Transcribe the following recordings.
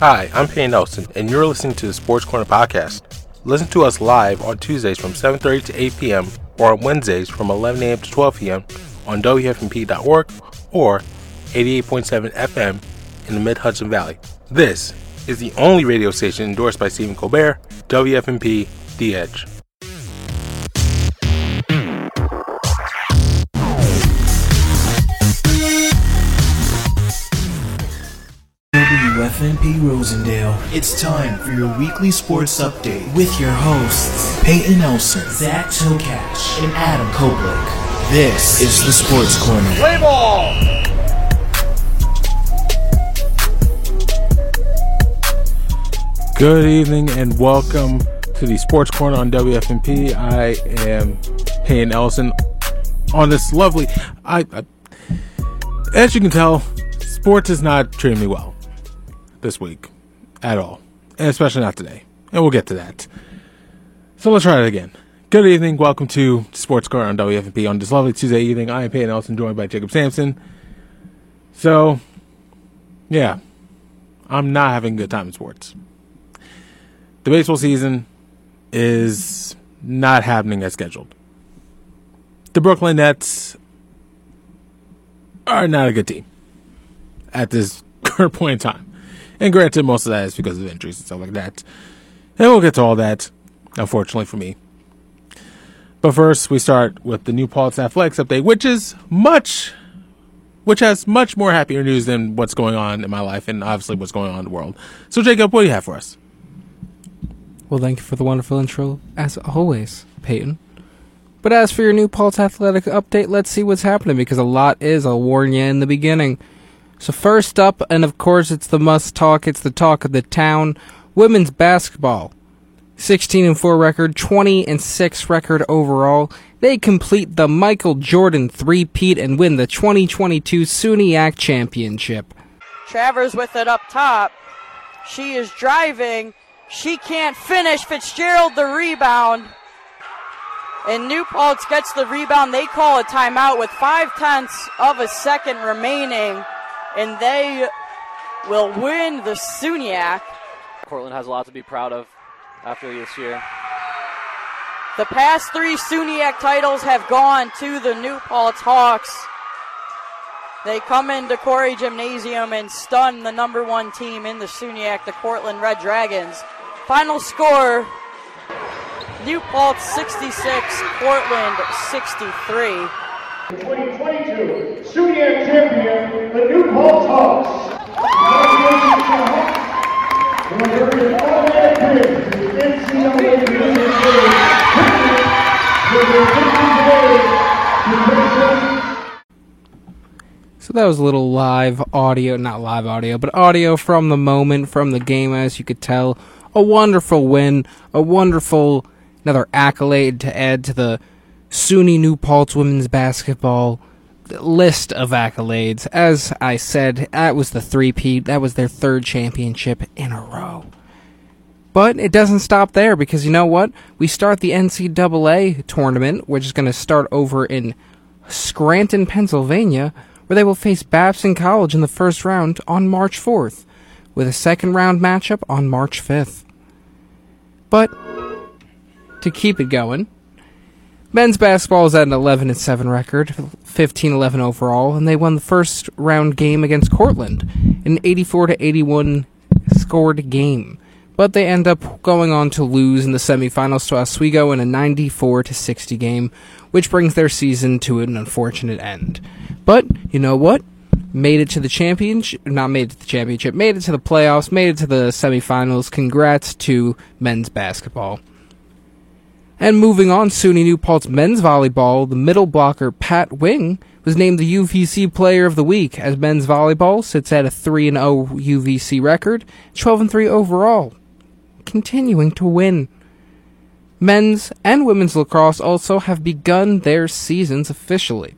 Hi, I'm Payne Nelson, and you're listening to the Sports Corner podcast. Listen to us live on Tuesdays from 7:30 to 8 p.m. or on Wednesdays from 11 a.m. to 12 p.m. on WFNP.org or 88.7 FM in the Mid Hudson Valley. This is the only radio station endorsed by Stephen Colbert, WFMP The Edge. WFNP Rosendale. It's time for your weekly sports update with your hosts, Peyton Nelson, Zach Tokash, and Adam Koblick. This is the Sports Corner. Play ball! Good evening and welcome to the Sports Corner on WFNP. I am Payne Ellison on this lovely. I, I, as you can tell, sports is not treating me well this week at all, and especially not today. And we'll get to that. So let's try it again. Good evening. Welcome to Sports Car on WFNP on this lovely Tuesday evening. I am Payne Ellison, joined by Jacob Sampson. So, yeah, I'm not having a good time in sports the baseball season is not happening as scheduled. The Brooklyn Nets are not a good team at this current point in time. And granted, most of that is because of injuries and stuff like that. And we'll get to all that, unfortunately for me. But first, we start with the New Paltz Athletics update, which is much, which has much more happier news than what's going on in my life and obviously what's going on in the world. So, Jacob, what do you have for us? Well, thank you for the wonderful intro, as always, Peyton. But as for your New Paltz Athletic update, let's see what's happening because a lot is. I'll warn you in the beginning. So first up, and of course it's the must talk. It's the talk of the town. Women's basketball, 16 and 4 record, 20 and 6 record overall. They complete the Michael Jordan three-peat and win the 2022 SUNYAC championship. Travers with it up top. She is driving she can't finish. Fitzgerald the rebound. And New Paltz gets the rebound. They call a timeout with five tenths of a second remaining. And they will win the SUNYAC. Cortland has a lot to be proud of after this year. The past three SUNYAC titles have gone to the New Paltz Hawks. They come into Corey Gymnasium and stun the number one team in the SUNYAC, the Cortland Red Dragons. Final score New Paltz 66, Cortland 63. 2022 SUNYAC champion, So that was a little live audio, not live audio, but audio from the moment, from the game, as you could tell. A wonderful win, a wonderful another accolade to add to the SUNY New Paltz women's basketball list of accolades. As I said, that was the three-peat. That was their third championship in a row. But it doesn't stop there because you know what? We start the NCAA tournament, which is going to start over in Scranton, Pennsylvania, where they will face Babson College in the first round on March 4th, with a second round matchup on March 5th. But to keep it going, men's basketball is at an 11 and 7 record, 15 11 overall, and they won the first round game against Cortland, an 84 to 81 scored game. But they end up going on to lose in the semifinals to Oswego in a 94 to 60 game, which brings their season to an unfortunate end. But you know what? made it to the championship, not made it to the championship, made it to the playoffs, made it to the semifinals. Congrats to men's basketball. And moving on, SUNY New Paltz men's volleyball, the middle blocker Pat Wing was named the UVC Player of the Week as men's volleyball sits at a 3 0 UVC record, 12 3 overall, continuing to win. Men's and women's lacrosse also have begun their seasons officially.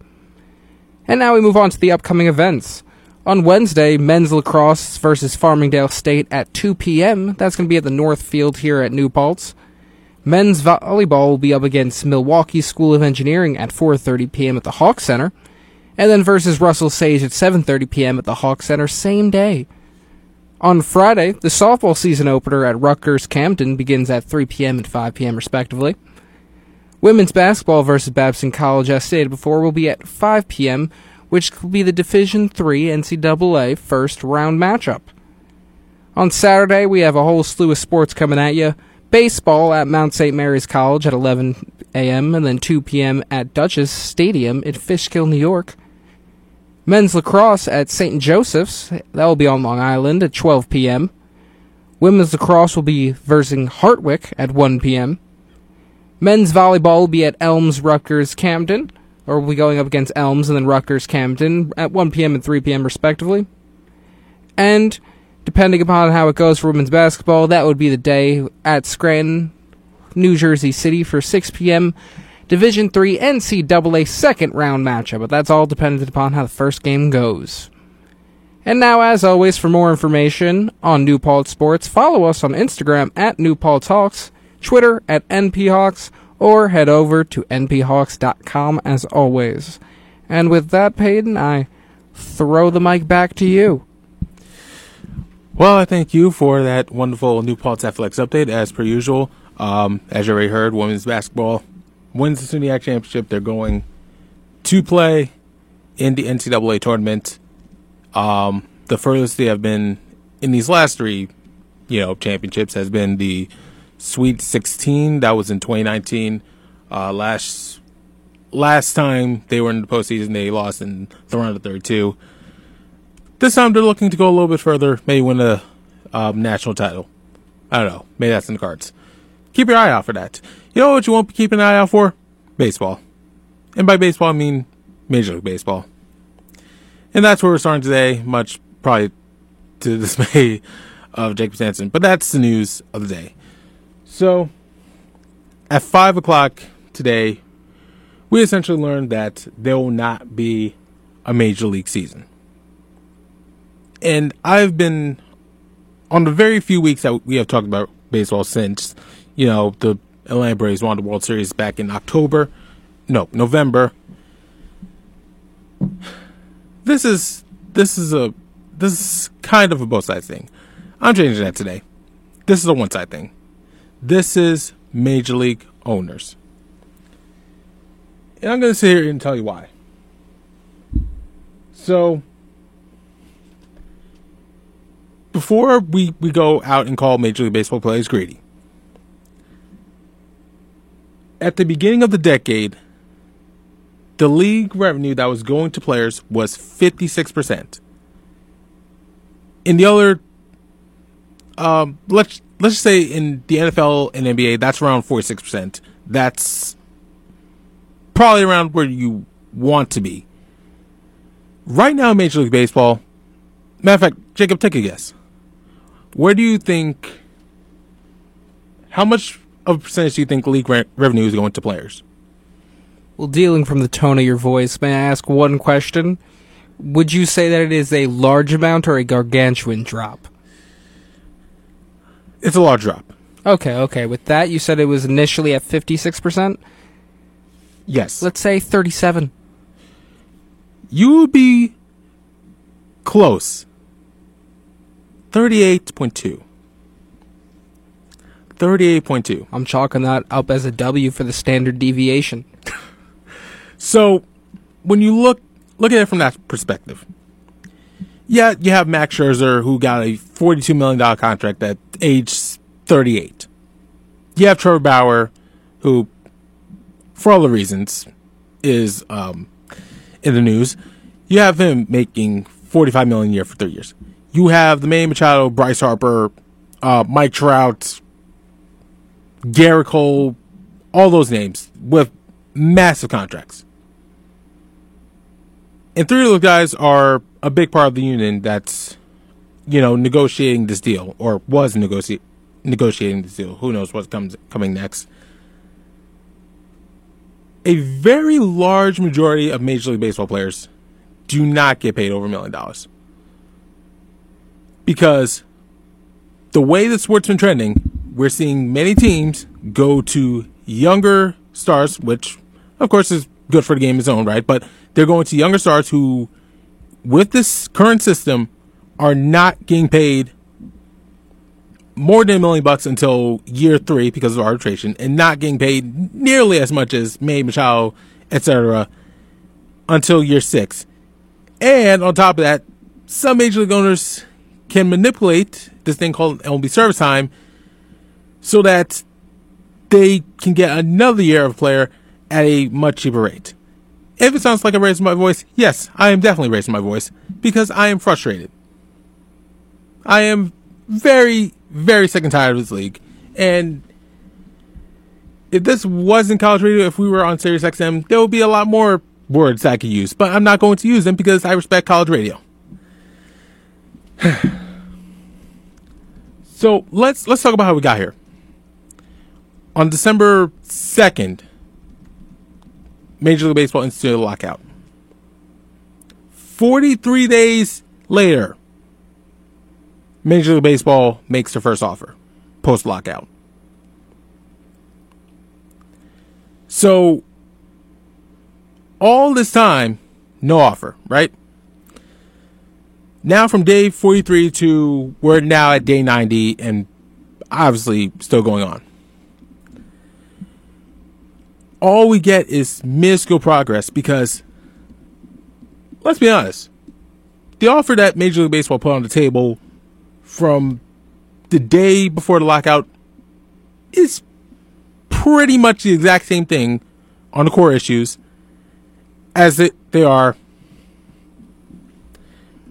And now we move on to the upcoming events. On Wednesday, men's lacrosse versus Farmingdale State at 2 p.m. That's going to be at the North Field here at New Paltz. Men's volleyball will be up against Milwaukee School of Engineering at 4:30 p.m. at the Hawk Center, and then versus Russell Sage at 7:30 p.m. at the Hawk Center same day. On Friday, the softball season opener at Rutgers Camden begins at 3 p.m. and 5 p.m. respectively. Women's basketball versus Babson College, as stated before, will be at 5 p.m., which will be the Division III NCAA first round matchup. On Saturday, we have a whole slew of sports coming at you. Baseball at Mount St. Mary's College at 11 a.m. and then 2 p.m. at Dutchess Stadium in Fishkill, New York. Men's lacrosse at St. Joseph's, that will be on Long Island at 12 p.m. Women's lacrosse will be versing Hartwick at 1 p.m. Men's volleyball will be at Elms Rutgers Camden, or will be going up against Elms and then Rutgers Camden at 1 p.m. and 3 p.m. respectively. And depending upon how it goes for women's basketball, that would be the day at Scranton, New Jersey City for 6 p.m. Division III NCAA second round matchup, but that's all dependent upon how the first game goes. And now, as always, for more information on New Paltz Sports, follow us on Instagram at New Paltz Hawks, Twitter at NPHawks, or head over to nphawks.com as always. And with that, Peyton, I throw the mic back to you. Well, I thank you for that wonderful New Paltz Athletics update, as per usual. Um, as you already heard, women's basketball wins the SUNYAC championship. They're going to play in the NCAA tournament. Um, the furthest they have been in these last three, you know, championships has been the Sweet 16. That was in 2019. Uh, last last time they were in the postseason, they lost in the round of 32. This time they're looking to go a little bit further, maybe win a um, national title. I don't know. Maybe that's in the cards. Keep your eye out for that. You know what you won't be keeping an eye out for? Baseball. And by baseball, I mean Major League Baseball. And that's where we're starting today, much probably to the dismay of Jacob Sampson. But that's the news of the day. So, at 5 o'clock today, we essentially learned that there will not be a Major League season and I've been on the very few weeks that we have talked about baseball since, you know, the Atlanta Braves won the World Series back in October, no, November. This is this is a this is kind of a both sides thing. I'm changing that today. This is a one side thing. This is major league owners. And I'm going to sit here and tell you why. So, before we, we go out and call Major League Baseball players greedy, at the beginning of the decade, the league revenue that was going to players was 56%. In the other, um, let's let's just say in the NFL and NBA, that's around 46%. That's probably around where you want to be. Right now, Major League Baseball, matter of fact, Jacob, take a guess. Where do you think? How much of a percentage do you think league re- revenue is going to players? Well, dealing from the tone of your voice, may I ask one question? Would you say that it is a large amount or a gargantuan drop? It's a large drop. Okay, okay. With that, you said it was initially at 56%? Yes. Let's say 37. You would be close. 38.2. 38.2. I'm chalking that up as a W for the standard deviation. So, when you look look at it from that perspective, yeah, you have Max Scherzer who got a $42 million contract at age 38. You have Trevor Bauer who, for all the reasons, is um, in the news. You have him making 45 million a year for three years. You have the Manny Machado, Bryce Harper, uh, Mike Trout, Gerrit Cole, all those names with massive contracts. And three of those guys are a big part of the union that's, you know, negotiating this deal or was negotiating negotiating this deal. Who knows what comes coming next? A very large majority of Major League Baseball players do not get paid over a million dollars because the way the sport's been trending, we're seeing many teams go to younger stars, which of course is good for the game in its own right, but they're going to younger stars who, with this current system, are not getting paid more than a million bucks until year three because of arbitration, and not getting paid nearly as much as Manny Machado, etc., until year six. And on top of that, some major league owners can manipulate this thing called MLB service time so that they can get another year of player at a much cheaper rate. If it sounds like I'm raising my voice, yes, I am definitely raising my voice because I am frustrated. I am very, very sick and tired of this league. And if this wasn't college radio, if we were on Sirius XM, there would be a lot more words I could use. But I'm not going to use them because I respect college radio. so let's let's talk about how we got here. On December second, Major League Baseball instituted a lockout. Forty-three days later, Major League Baseball makes their first offer post lockout. So, all this time, no offer, right? Now, from day 43 to we're now at day 90 and obviously still going on. All we get is minuscule progress because, let's be honest, the offer that Major League Baseball put on the table from the day before the lockout is pretty much the exact same thing on the core issues as it, they are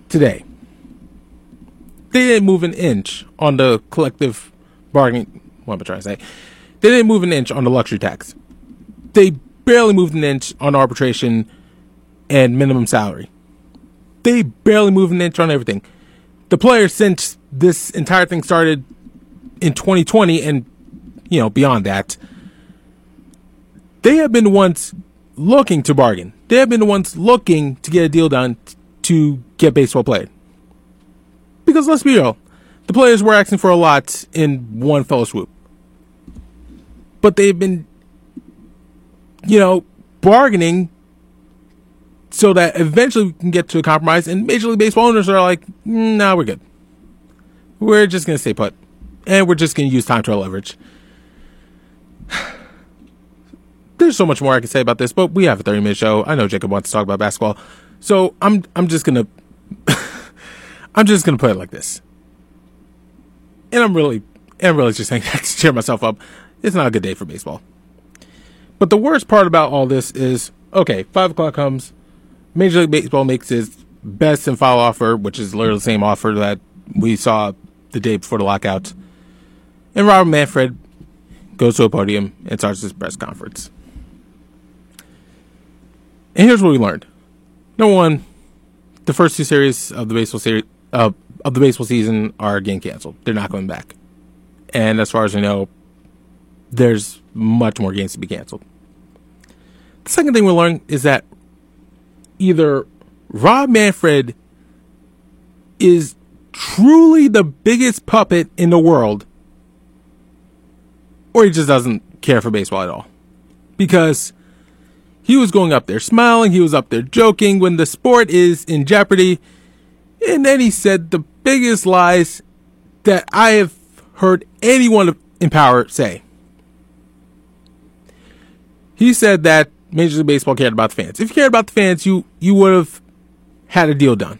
today. They didn't move an inch on the collective bargaining. What am I trying to say? They didn't move an inch on the luxury tax. They barely moved an inch on arbitration and minimum salary. They barely moved an inch on everything. The players, since this entire thing started in 2020 and you know beyond that, they have been the ones looking to bargain. They have been the ones looking to get a deal done to get baseball played. Because let's be real, the players were asking for a lot in one fell swoop. But they've been, you know, bargaining so that eventually we can get to a compromise. And Major League Baseball owners are like, mm, "No, nah, we're good. We're just gonna stay put, and we're just gonna use time trial leverage." There's so much more I can say about this, but we have a 30 minute show. I know Jacob wants to talk about basketball, so I'm I'm just gonna I'm just gonna put it like this, and I'm really I'm really just saying that to cheer myself up. It's not a good day for baseball. But the worst part about all this is okay, five o'clock comes, Major League Baseball makes its best and final offer, which is literally the same offer that we saw the day before the lockout. And Robert Manfred goes to a podium and starts his press conference. And here's what we learned. Number one, the first two series of the baseball series uh, of the baseball season are getting canceled. They're not coming back. And as far as I know, there's much more games to be canceled. The second thing we learned is that either Rob Manfred is truly the biggest puppet in the world, or he just doesn't care for baseball at all. Because he was going up there smiling, he was up there joking when the sport is in jeopardy, and then he said the biggest lies that I have heard anyone in power say. He said that Major League Baseball cared about the fans. If you cared about the fans, you you would have had a deal done.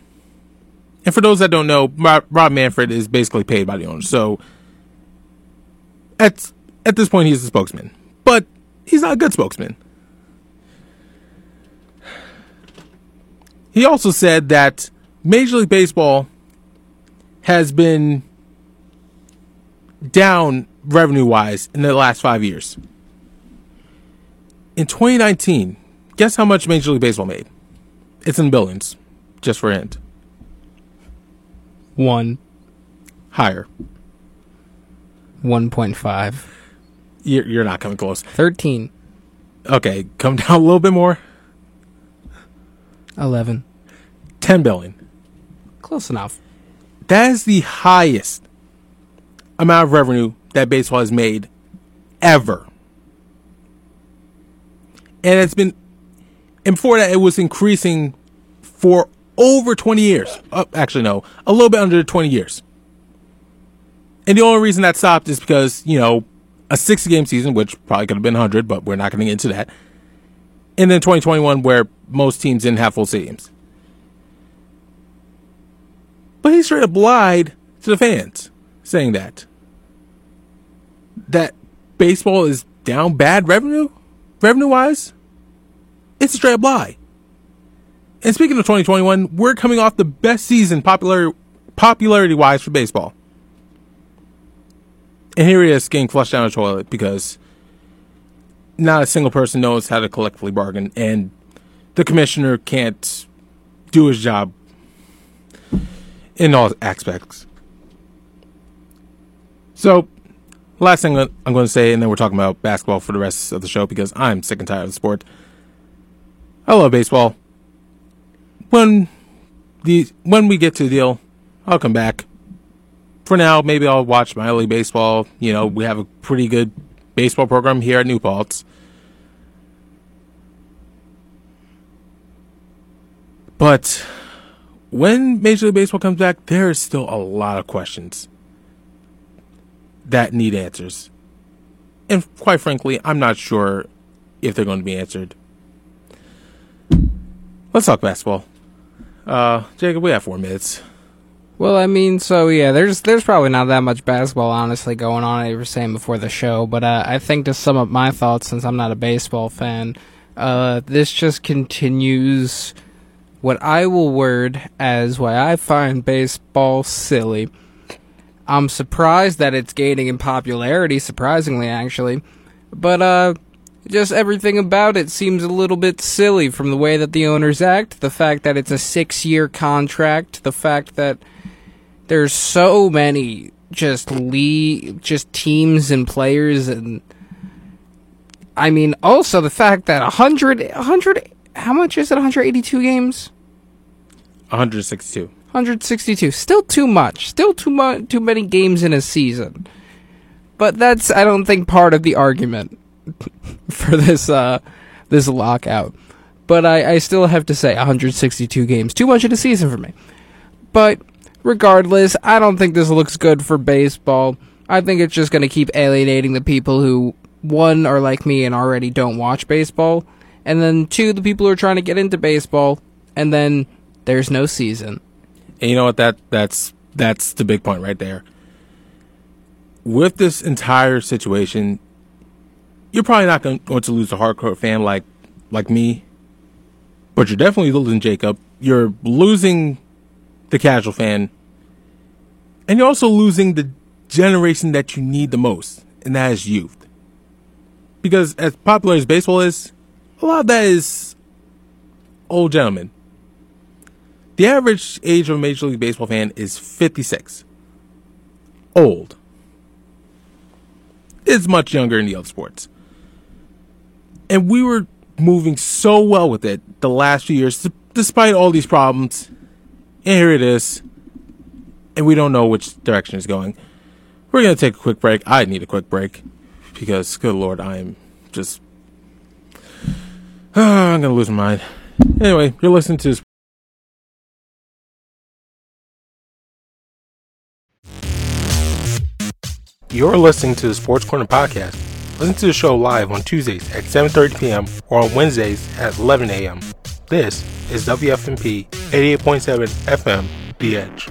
And for those that don't know, Rob, Manfred is basically paid by the owners. So at at this point, he's a spokesman, but he's not a good spokesman. He also said that Major League Baseball has been down revenue wise in the last five years. In 2019, guess how much Major League Baseball made? It's in billions, just for hint. One. Higher. 1.5. You're, you're not coming close. 13. Okay, come down a little bit more. 11. 10 billion. Close enough. That is the highest amount of revenue that baseball has made ever. And it's been, and before that, it was increasing for over 20 years. Uh, actually, no, a little bit under 20 years. And the only reason that stopped is because, you know, a 60 game season, which probably could have been 100, but we're not going to get into that. And then 2021, where most teams didn't have full stadiums. But he straight up lied to the fans saying that. That baseball is down bad revenue, revenue wise. It's a straight up lie. And speaking of 2021, we're coming off the best season popular, popularity wise for baseball. And here he is getting flushed down the toilet because not a single person knows how to collectively bargain, and the commissioner can't do his job in all aspects. So, last thing I'm going to say, and then we're talking about basketball for the rest of the show because I'm sick and tired of the sport. I love baseball. When the when we get to the deal, I'll come back. For now, maybe I'll watch minor league baseball. You know, we have a pretty good baseball program here at New Paltz. But when Major League Baseball comes back, there is still a lot of questions that need answers. And quite frankly, I'm not sure if they're going to be answered. Let's talk basketball. Uh, Jacob, we have four minutes. Well, I mean, so yeah, there's there's probably not that much basketball honestly going on. I was saying before the show, but uh, I think to sum up my thoughts, since I'm not a baseball fan, uh, this just continues what I will word as why I find baseball silly. I'm surprised that it's gaining in popularity, surprisingly, actually. But, uh, just everything about it seems a little bit silly from the way that the owners act, the fact that it's a six year contract, the fact that there's so many just league, just teams and players and I mean also the fact that 100 100 how much is it 182 games 162 162 still too much. Still too much too many games in a season. But that's I don't think part of the argument for this uh this lockout. But I, I still have to say 162 games. Too much in a season for me. But regardless, I don't think this looks good for baseball. I think it's just going to keep alienating the people who, one, are like me and already don't watch baseball, and then two, the people who are trying to get into baseball, and then there's no season. And you know what? That that's that's the big point right there. With this entire situation, you're probably not going, to lose a hardcore fan like like me, but you're definitely losing Jacob. You're losing the casual fan, and you're also losing the generation that you need the most, and that is youth. Because as popular as baseball is, a lot of that is old gentlemen. The average age of a Major League Baseball fan is 56. Old. It's much younger in the other sports. And we were moving so well with it the last few years, despite all these problems. And here it is. And we don't know which direction it's going. We're going to take a quick break. I need a quick break because, good lord, I am just. I'm going to lose my mind. Anyway, you're listening to You're listening to the Sports Corner podcast. Listen to the show live on Tuesdays at 7:30 p.m. or on Wednesdays at 11 a.m. This is WFNP 88.7 FM, The Edge.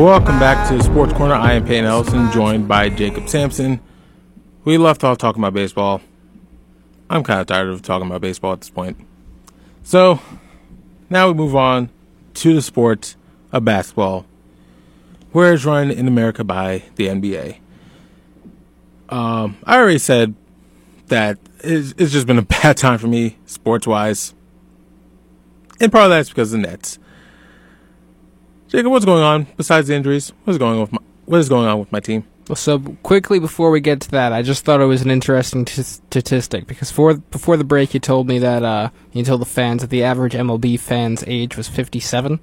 Welcome back to Sports Corner. I am Payne Ellison, joined by Jacob Sampson. We left off talking about baseball. I'm kind of tired of talking about baseball at this point. So, now we move on to the sport of basketball, where it's run in America by the NBA. Um, I already said that it's, it's just been a bad time for me, sports wise. And part of that's because of the Nets. Jacob, what's going on besides the injuries? What's going on with my, what is going on with my team? Well, so quickly before we get to that, I just thought it was an interesting t- statistic because for, before the break, you told me that uh, you told the fans that the average MLB fan's age was 57.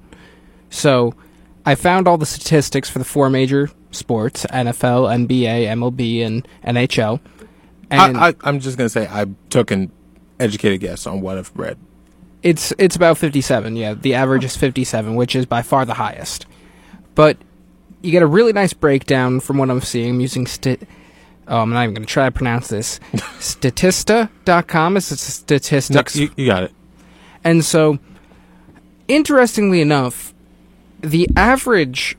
So I found all the statistics for the four major sports: NFL, NBA, MLB, and NHL. And I, I, I'm just gonna say I took an educated guess on what I've read. It's it's about 57. Yeah, the average is 57, which is by far the highest. But you get a really nice breakdown from what I'm seeing. I'm using sti- oh, I'm not even going to try to pronounce this. Statista.com is No, statistics. you, you got it. And so, interestingly enough, the average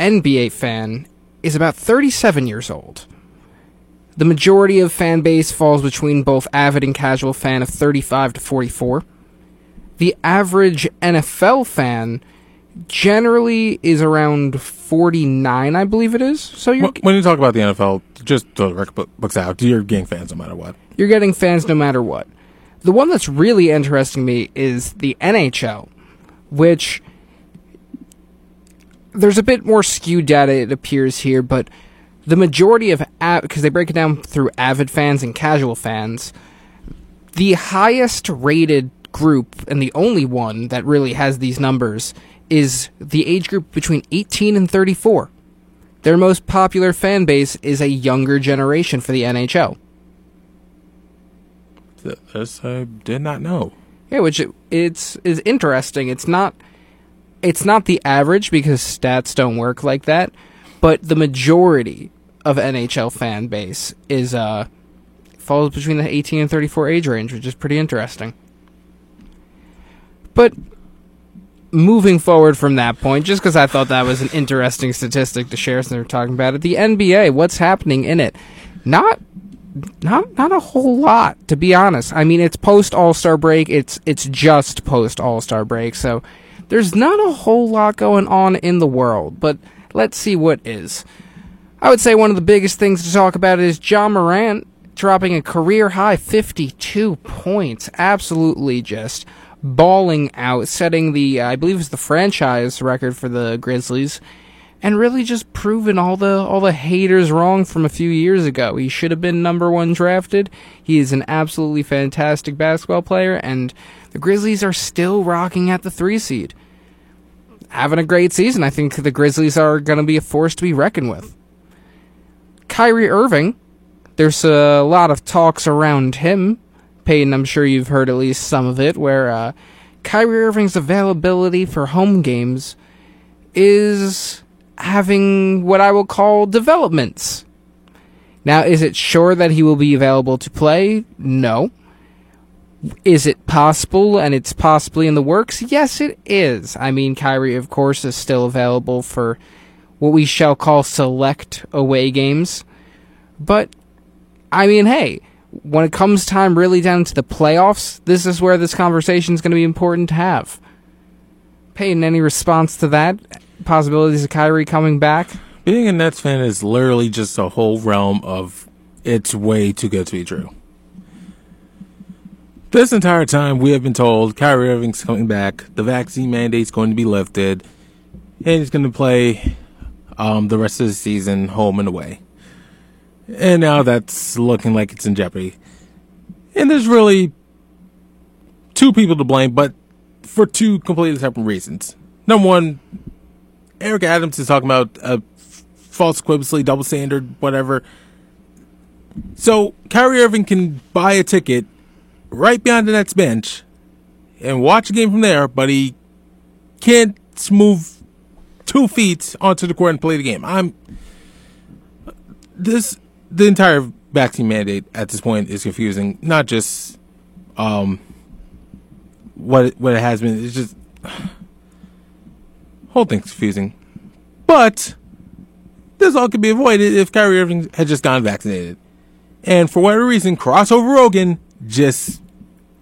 NBA fan is about 37 years old. The majority of fan base falls between both avid and casual fan of 35 to 44. The average NFL fan generally is around 49, I believe it is. So you're When you talk about the NFL, just the record books out. You're getting fans no matter what. you're getting fans no matter what. The one that's really interesting me is the NHL, which there's a bit more skewed data it appears here, but the majority of because they break it down through avid fans and casual fans, the highest rated group and the only one that really has these numbers is the age group between 18 and 34. Their most popular fan base is a younger generation for the NHL. This I did not know. Yeah, which it, it's is interesting. It's not it's not the average because stats don't work like that, but the majority of NHL fan base is uh falls between the 18 and 34 age range, which is pretty interesting. But moving forward from that point, just because I thought that was an interesting statistic to share since we're talking about it, the NBA, what's happening in it? Not not not a whole lot to be honest. I mean, it's post All Star break. It's it's just post All Star break, so there's not a whole lot going on in the world. But let's see what is. I would say one of the biggest things to talk about is Ja Morant dropping a career high 52 points. Absolutely just balling out, setting the uh, I believe it's the franchise record for the Grizzlies and really just proving all the all the haters wrong from a few years ago. He should have been number 1 drafted. He is an absolutely fantastic basketball player and the Grizzlies are still rocking at the 3 seed. Having a great season. I think the Grizzlies are going to be a force to be reckoned with. Kyrie Irving, there's a lot of talks around him. Peyton, I'm sure you've heard at least some of it, where uh, Kyrie Irving's availability for home games is having what I will call developments. Now, is it sure that he will be available to play? No. Is it possible and it's possibly in the works? Yes, it is. I mean, Kyrie, of course, is still available for what we shall call select away games. But, I mean, hey, when it comes time really down to the playoffs, this is where this conversation is going to be important to have. Peyton, any response to that? Possibilities of Kyrie coming back? Being a Nets fan is literally just a whole realm of it's way too good to be true. This entire time, we have been told Kyrie Irving's coming back, the vaccine mandate's going to be lifted, and he's going to play um, the rest of the season home and away. And now that's looking like it's in jeopardy. And there's really two people to blame, but for two completely separate reasons. Number one, Eric Adams is talking about a false equivalency, double standard, whatever. So Kyrie Irving can buy a ticket right behind the Nets bench and watch a game from there, but he can't move two feet onto the court and play the game. I'm this the entire vaccine mandate at this point is confusing. Not just um what it, what it has been. It's just whole thing's confusing. But this all could be avoided if Kyrie Irving had just gotten vaccinated. And for whatever reason, crossover Rogan just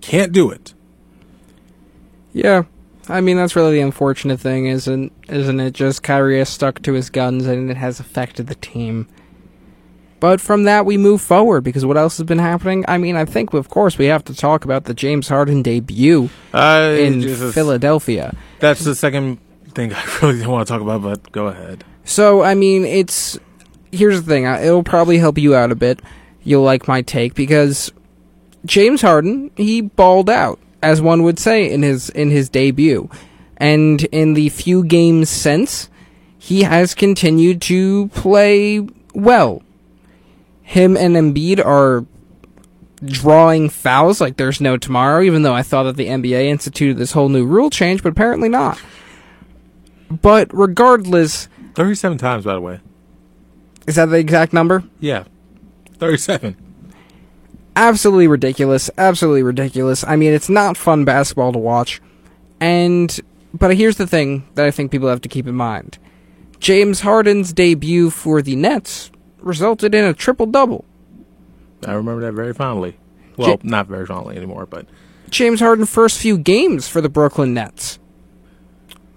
can't do it. Yeah. I mean, that's really the unfortunate thing, isn't isn't it? Just Kyrie has stuck to his guns and it has affected the team. But from that, we move forward because what else has been happening? I mean, I think, of course, we have to talk about the James Harden debut Uh, in Jesus. Philadelphia. That's the second thing I really didn't want to talk about, but go ahead. So, I mean, it's. Here's the thing. It'll probably help you out a bit. You'll like my take because James Harden, he balled out, as one would say, in his in his debut. And in the few games since, he has continued to play well. Him and Embiid are drawing fouls like there's no tomorrow, even though I thought that the NBA instituted this whole new rule change, but apparently not. But regardless, 37 times, by the way. is that the exact number? Yeah. 37. absolutely ridiculous. Absolutely ridiculous. I mean, it's not fun basketball to watch. And but here's the thing that I think people have to keep in mind. James Harden's debut for the Nets resulted in a triple double. I remember that very fondly. Well, J- not very fondly anymore, but James Harden's first few games for the Brooklyn Nets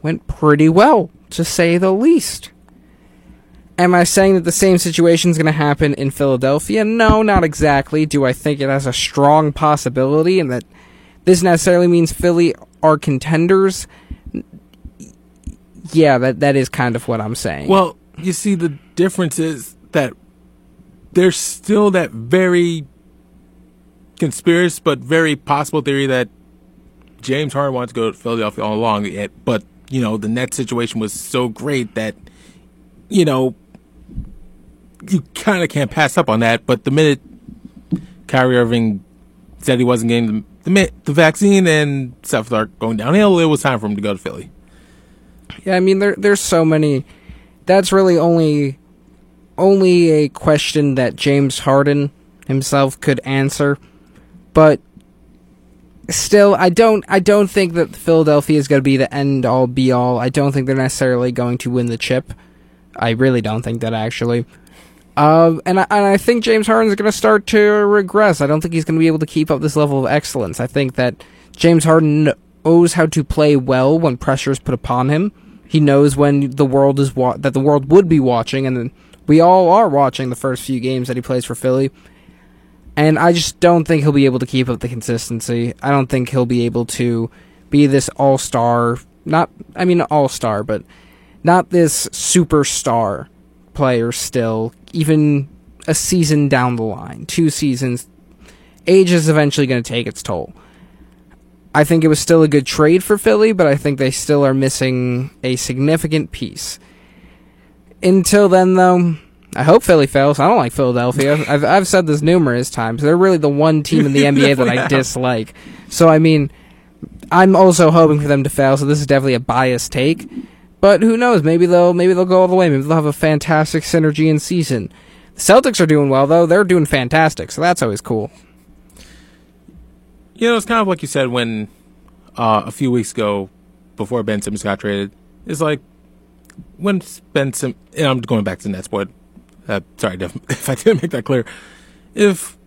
went pretty well, to say the least. Am I saying that the same situation is going to happen in Philadelphia? No, not exactly. Do I think it has a strong possibility and that this necessarily means Philly are contenders? Yeah, that that is kind of what I'm saying. Well, you see, the difference is that there's still that very conspiracy, but very possible theory that James Harden wants to go to Philadelphia all along. Yet, but you know, the net situation was so great that you know you kind of can't pass up on that. But the minute Kyrie Irving said he wasn't getting the the, the vaccine and stuff started going downhill, it was time for him to go to Philly. Yeah, I mean there there's so many that's really only only a question that James Harden himself could answer. But still I don't I don't think that Philadelphia is going to be the end all be all. I don't think they're necessarily going to win the chip. I really don't think that actually. Uh, and I, and I think James Harden is going to start to regress. I don't think he's going to be able to keep up this level of excellence. I think that James Harden knows how to play well when pressure is put upon him. He knows when the world is wa- that the world would be watching, and then we all are watching the first few games that he plays for Philly. And I just don't think he'll be able to keep up the consistency. I don't think he'll be able to be this all star. Not, I mean, all star, but not this superstar player still, even a season down the line, two seasons. Age is eventually going to take its toll. I think it was still a good trade for Philly, but I think they still are missing a significant piece. Until then, though, I hope Philly fails. I don't like Philadelphia. I've I've said this numerous times. They're really the one team in the NBA that I dislike. So I mean, I'm also hoping for them to fail. So this is definitely a biased take. But who knows? Maybe they'll maybe they'll go all the way. Maybe they'll have a fantastic synergy in season. The Celtics are doing well though. They're doing fantastic. So that's always cool. You know, it's kind of like you said when uh, a few weeks ago, before Ben Simmons got traded. It's like when Ben and I'm going back to the Nets, but uh, sorry if, I didn't make that clear. If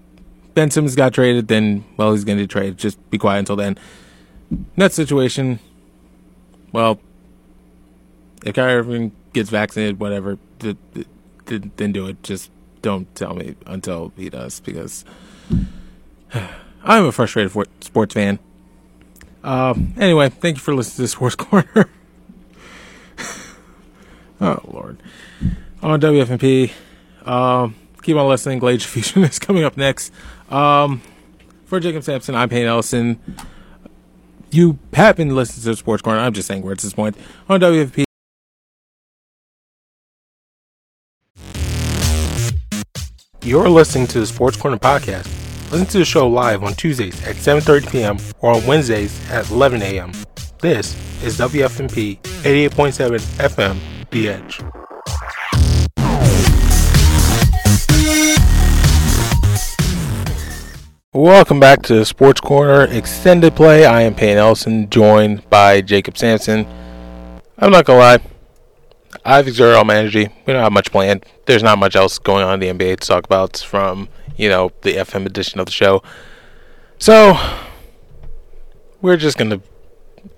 Ben Simmons got traded, then well, he's going to trade. Just be quiet until then. Nets situation, well, if Kyrie Irving gets vaccinated, whatever, th- th- th- then do it. Just don't tell me until he does, because I'm a frustrated sports fan. Uh, anyway, thank you for listening to Sports Corner. oh Lord, on WFNP. Um, keep on listening. Glade Fusion is coming up next. Um, for Jacob Sampson, I'm Payne Ellison. You have been listening to Sports Corner. I'm just saying words at this point on WFP. You're listening to the Sports Corner podcast. Listen to the show live on Tuesdays at 7:30 p.m. or on Wednesdays at 11 a.m. This is WFNP 88.7 FM, Edge. Welcome back to Sports Corner Extended Play. I am Payne Ellison, joined by Jacob Sampson. I'm not gonna lie, I've exerted all my energy. We don't have much planned. There's not much else going on in the NBA to talk about from, you know, the FM edition of the show. So, we're just to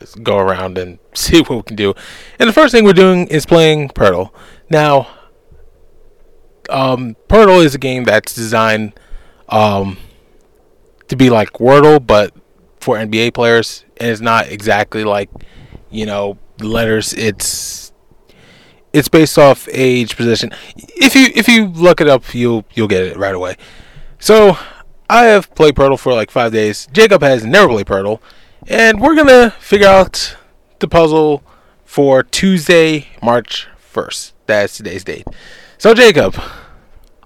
go around and see what we can do. And the first thing we're doing is playing Poeltl. Now, um, Poeltl is a game that's designed um, to be like Wordle, but for NBA players. And it's not exactly like, you know, letters. It's it's based off age, position. If you if you look it up, you'll you'll get it right away. So I have played Poeltl for like five days. Jacob has never played Poeltl, and we're gonna figure out the puzzle for Tuesday, March 1st. That's today's date. So, Jacob,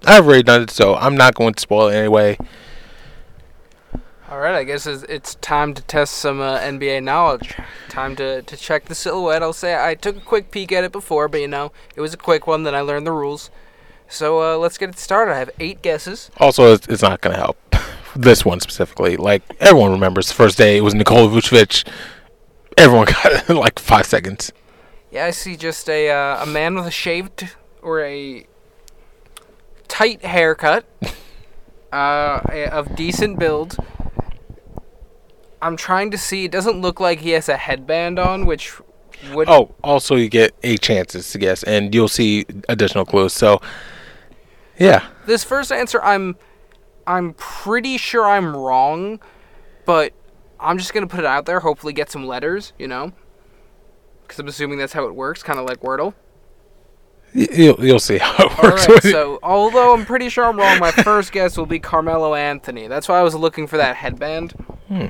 I've already done it, so I'm not going to spoil it anyway. All right, I guess it's, time to test some uh, NBA knowledge. Time to, to check the silhouette. I'll say I took a quick peek at it before, but you know, it was a quick one. Then I learned the rules. So uh, let's get it started. I have eight guesses. Also, it's, it's not going to help. This one specifically. Like, everyone remembers the first day it was Nikola Vucevic. Everyone got it in like five seconds. Yeah, I see just a uh, a man with a shaved or a tight haircut, uh, of decent build. I'm trying to see. It doesn't look like he has a headband on, which would. Oh, also, you get eight chances to guess, and you'll see additional clues. So, yeah. This first answer, I'm, I'm pretty sure I'm wrong, but I'm just gonna put it out there. Hopefully, get some letters. You know, because I'm assuming that's how it works, kind of like Wordle. You'll, you'll see how it works. right, so although I'm pretty sure I'm wrong, my first guess will be Carmelo Anthony. That's why I was looking for that headband. Hmm.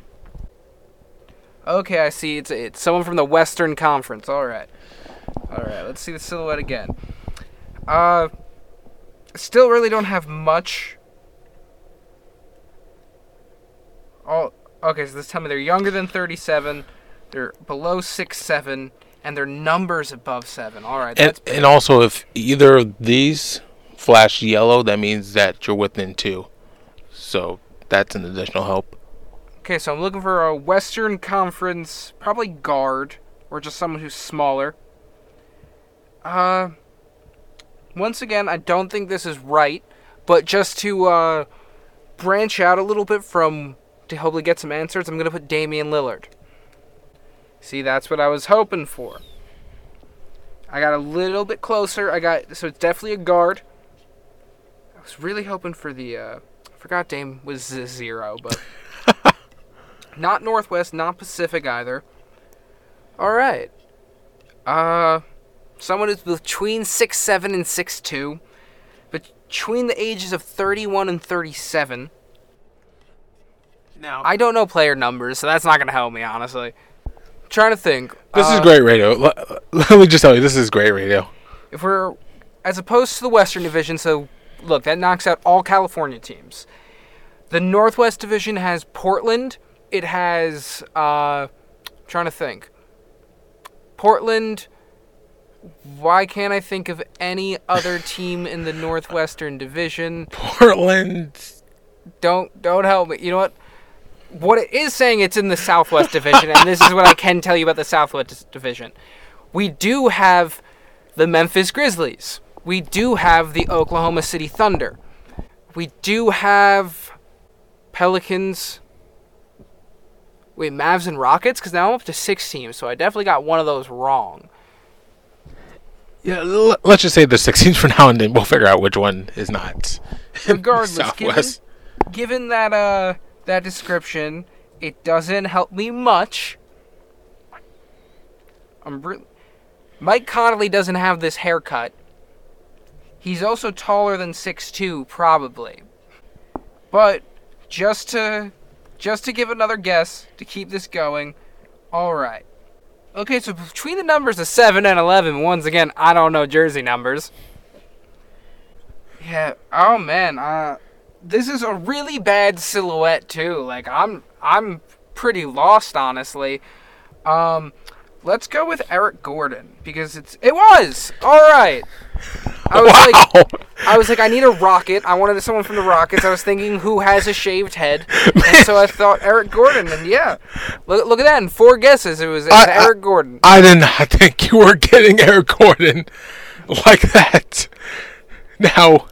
Okay, I see. It's it's someone from the Western Conference. All right, all right. Let's see the silhouette again. Uh, still really don't have much. Oh, okay. So this time they're younger than 37. They're below six seven, and their numbers above seven. All right, and, and also, if either of these flash yellow, that means that you're within two. So, that's an additional help. Okay, so I'm looking for a Western Conference, probably guard, or just someone who's smaller. Uh, once again, I don't think this is right, but just to uh, branch out a little bit from to hopefully get some answers, I'm gonna put Damian Lillard. See, that's what I was hoping for. I got a little bit closer. I got so it's definitely a guard. I was really hoping for the. Uh, I forgot Dame was a zero, but. Not Northwest, not Pacific either. All right. Uh, someone who's between six seven and six two, between the ages of 31 and 37. Now, I don't know player numbers, so that's not gonna help me honestly. I'm trying to think. this is Uh, great radio. Let, let me just tell you, this is great radio. If we're as opposed to the Western Division, so look, that knocks out all California teams. The Northwest Division has Portland. It has uh trying to think. Portland why can't I think of any other team in the Northwestern Division? Portland. Don't don't help me. You know what? What it is saying it's in the Southwest Division, and this is what I can tell you about the Southwest Division. We do have the Memphis Grizzlies. We do have the Oklahoma City Thunder. We do have Pelicans. Wait, Mavs and Rockets? Because now I'm up to six teams, so I definitely got one of those wrong. Yeah, l- let's just say there's six teams for now, and then we'll figure out which one is not. Regardless, Southwest. given, given that uh that description, it doesn't help me much. I'm Mike Conley doesn't have this haircut. He's also taller than 6'2", probably. But just to just to give another guess to keep this going, all right. Okay, so between the numbers of 7 and 11, once again, I don't know jersey numbers. Yeah. Oh man. Uh, this is a really bad silhouette too. Like I'm, I'm pretty lost honestly. Um, let's go with Eric Gordon because it's it was all right. I was wow. like, I was like, I need a rocket. I wanted someone from the Rockets. I was thinking who has a shaved head, and so I thought Eric Gordon. And yeah, look, look at that. In four guesses, it was, it was I- I- Eric Gordon. I did not think you were getting Eric Gordon like that. Now,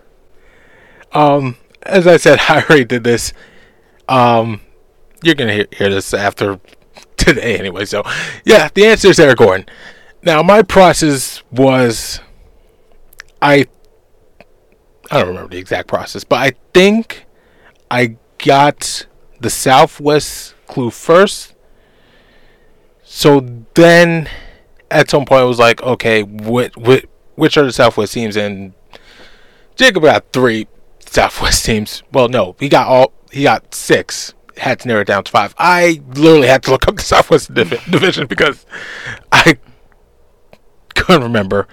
um, as I said, I already did this. Um, you're gonna hear, hear this after today anyway. So, yeah, the answer is Eric Gordon. Now, my process was, I, I don't remember the exact process, but I think I got the Southwest clue first. So then, at some point, I was like, okay, what, what, which are the Southwest teams? And Jacob got three Southwest teams. Well, no, he got all, he got six. Had to narrow it down to five. I literally had to look up the Southwest divi- division because I couldn't remember.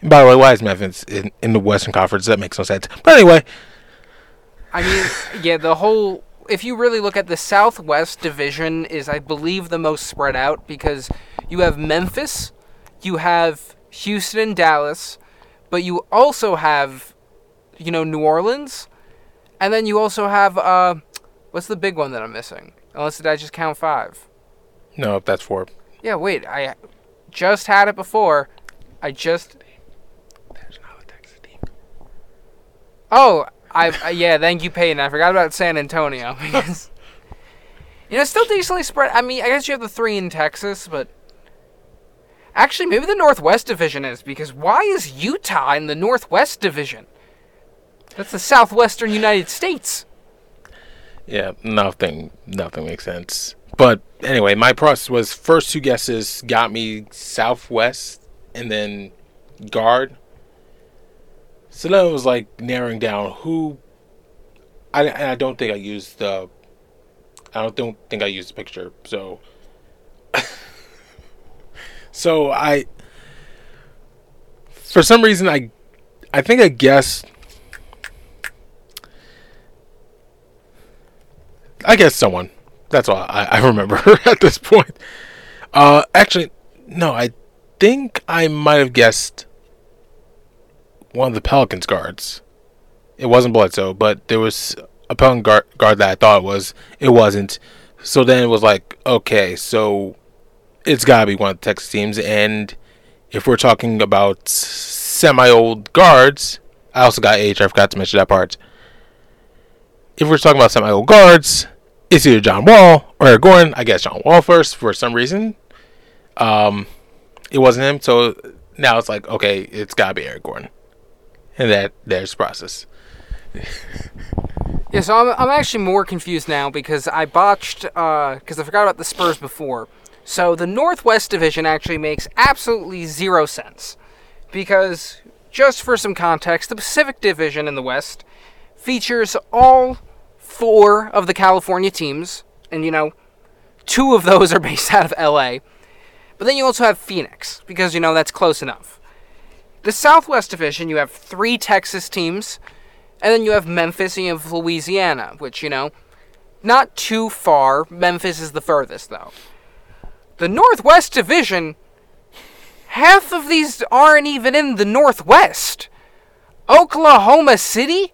And by the way, why is Memphis in, in the Western Conference? That makes no sense. But anyway, I mean, yeah, the whole. If you really look at the Southwest Division, is I believe the most spread out because you have Memphis, you have Houston and Dallas, but you also have, you know, New Orleans, and then you also have uh, what's the big one that I'm missing? Unless did I just count five? no, that's four. Yeah, wait, I just had it before. I just. There's not a Texas team. Oh, I uh, yeah. Thank you, Peyton. I forgot about San Antonio because you know it's still decently spread. I mean, I guess you have the three in Texas, but actually, maybe the Northwest Division is because why is Utah in the Northwest Division? That's the Southwestern United States. Yeah, nothing, nothing makes sense. But anyway, my process was first two guesses got me Southwest and then guard. So then it was like narrowing down who. I I don't think I used the. I don't don't think I used the picture. So. so I. For some reason, I, I think I guessed. I guess someone. That's all I, I remember at this point. Uh, actually, no, I think I might have guessed one of the Pelicans guards. It wasn't Bledsoe, but there was a Pelican guard, guard that I thought it was. It wasn't. So then it was like, okay, so it's got to be one of the Texas teams. And if we're talking about semi old guards, I also got age. I forgot to mention that part. If we're talking about semi old guards, it's either John Wall or Eric Gordon. I guess John Wall first for some reason. Um, it wasn't him, so now it's like okay, it's gotta be Eric Gordon, and that there's the process. Yeah, so I'm, I'm actually more confused now because I botched, because I forgot about the Spurs before. So the Northwest Division actually makes absolutely zero sense. Because, just for some context, the Pacific Division in the West features all four of the California teams, and you know, two of those are based out of LA. But then you also have Phoenix, because you know, that's close enough. The Southwest Division, you have three Texas teams, and then you have Memphis and you have Louisiana, which, you know, not too far. Memphis is the furthest, though. The Northwest Division, half of these aren't even in the Northwest. Oklahoma City?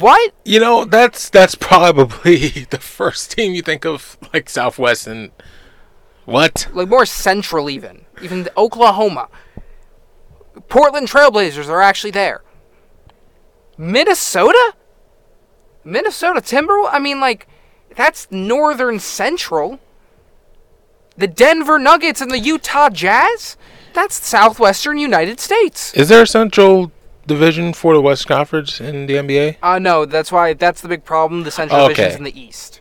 What? You know, that's that's probably the first team you think of, like Southwest and what? Like more central, even. Even the Oklahoma. Portland Trailblazers are actually there. Minnesota? Minnesota Timberwolves? I mean, like, that's northern central. The Denver Nuggets and the Utah Jazz? That's southwestern United States. Is there a Central Division for the West Conference in the NBA? Uh, no, that's why, that's the big problem. The Central Okay. Division's in the East.